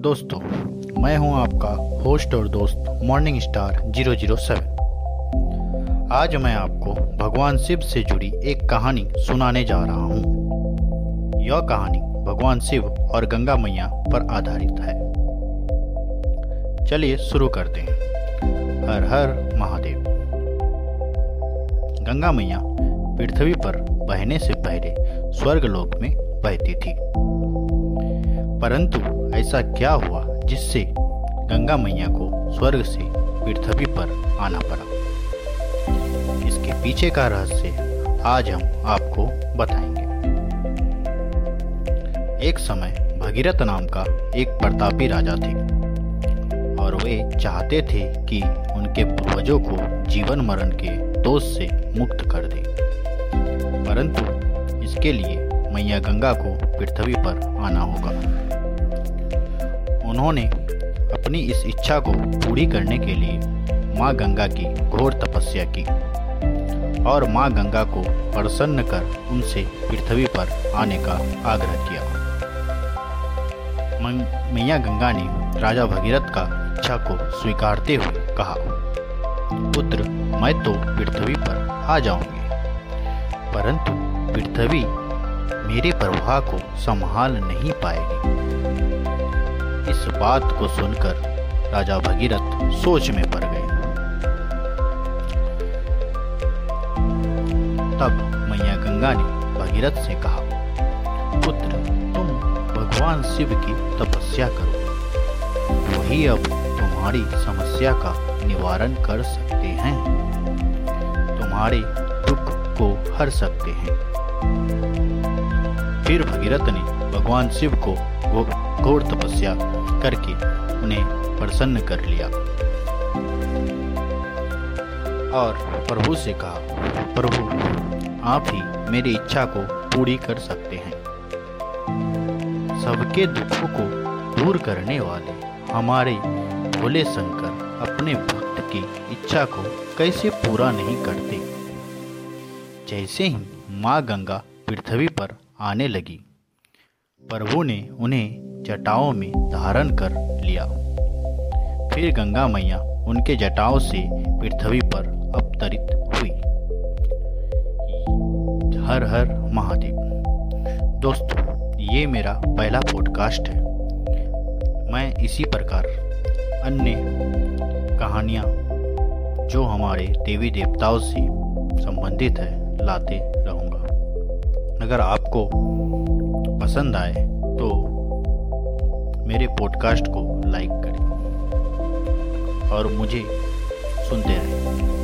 दोस्तों, मैं हूँ आपका होस्ट और दोस्त मॉर्निंग स्टार 007 आज मैं आपको भगवान शिव से जुड़ी एक कहानी सुनाने जा रहा हूँ। यह कहानी भगवान शिव और गंगा मैया पर आधारित है। चलिए शुरू करते हैं। हर हर महादेव। गंगा मैया पृथ्वी पर बहने से पहले स्वर्गलोक में बहती थी। परंतु ऐसा क्या हुआ जिससे गंगा मैया को स्वर्ग से पृथ्वी पर आना पड़ा? इसके पीछे का रहस्य आज हम आपको बताएँगे। एक समय भगीरथ नाम का एक प्रतापी राजा थे और वे चाहते थे कि उनके पूर्वजों को जीवन मरण के दोष से मुक्त कर दे। परंतु इसके लिए मैया गंगा को पृथ्वी पर आना होगा। उन्होंने अपनी इस इच्छा को पूरी करने के लिए माँ गंगा की घोर तपस्या की और माँ गंगा को प्रसन्न कर उनसे पृथ्वी पर आने का आग्रह किया। मैया गंगा ने राजा भगीरथ का इच्छा को स्वीकारते हुए कहा, पुत्र, मैं तो पृथ्वी पर आ जाऊँगी। परंतु पृथ्वी मेरे प्रवाह को संभाल नहीं पाएगी। इस बात को सुनकर राजा भगीरथ सोच में पड़ गए। तब मैया गंगा ने भगीरथ से कहा, पुत्र, तुम भगवान शिव की तपस्या करो। वही अब तुम्हारी समस्या का निवारण कर सकते हैं। तुम्हारे दुख को हर सकते हैं। फिर भगीरथ ने भगवान शिव को घोर तपस्या करके उन्हें प्रसन्न कर लिया। और प्रभु से कहा, प्रभु, आप ही मेरी इच्छा को पूरी कर सकते हैं। सबके दुखों को दूर करने वाले हमारे भोले शंकर अपने भक्त की इच्छा को कैसे पूरा नहीं करते? जैसे ही माँ गंगा पृथ्वी पर आने लगी प्रभु ने उन्हें जटाओं में धारण कर लिया। फिर गंगा मैया उनके जटाओं से पृथ्वी पर अवतरित हुई। हर हर महादेव। दोस्तों, ये मेरा पहला पॉडकास्ट है। मैं इसी प्रकार अन्य कहानियाँ जो हमारे देवी देवताओं से संबंधित है, लाते रहूँगा। अगर आपको पसंद आए तो मेरे पॉडकास्ट को लाइक करें और मुझे सुनते रहें।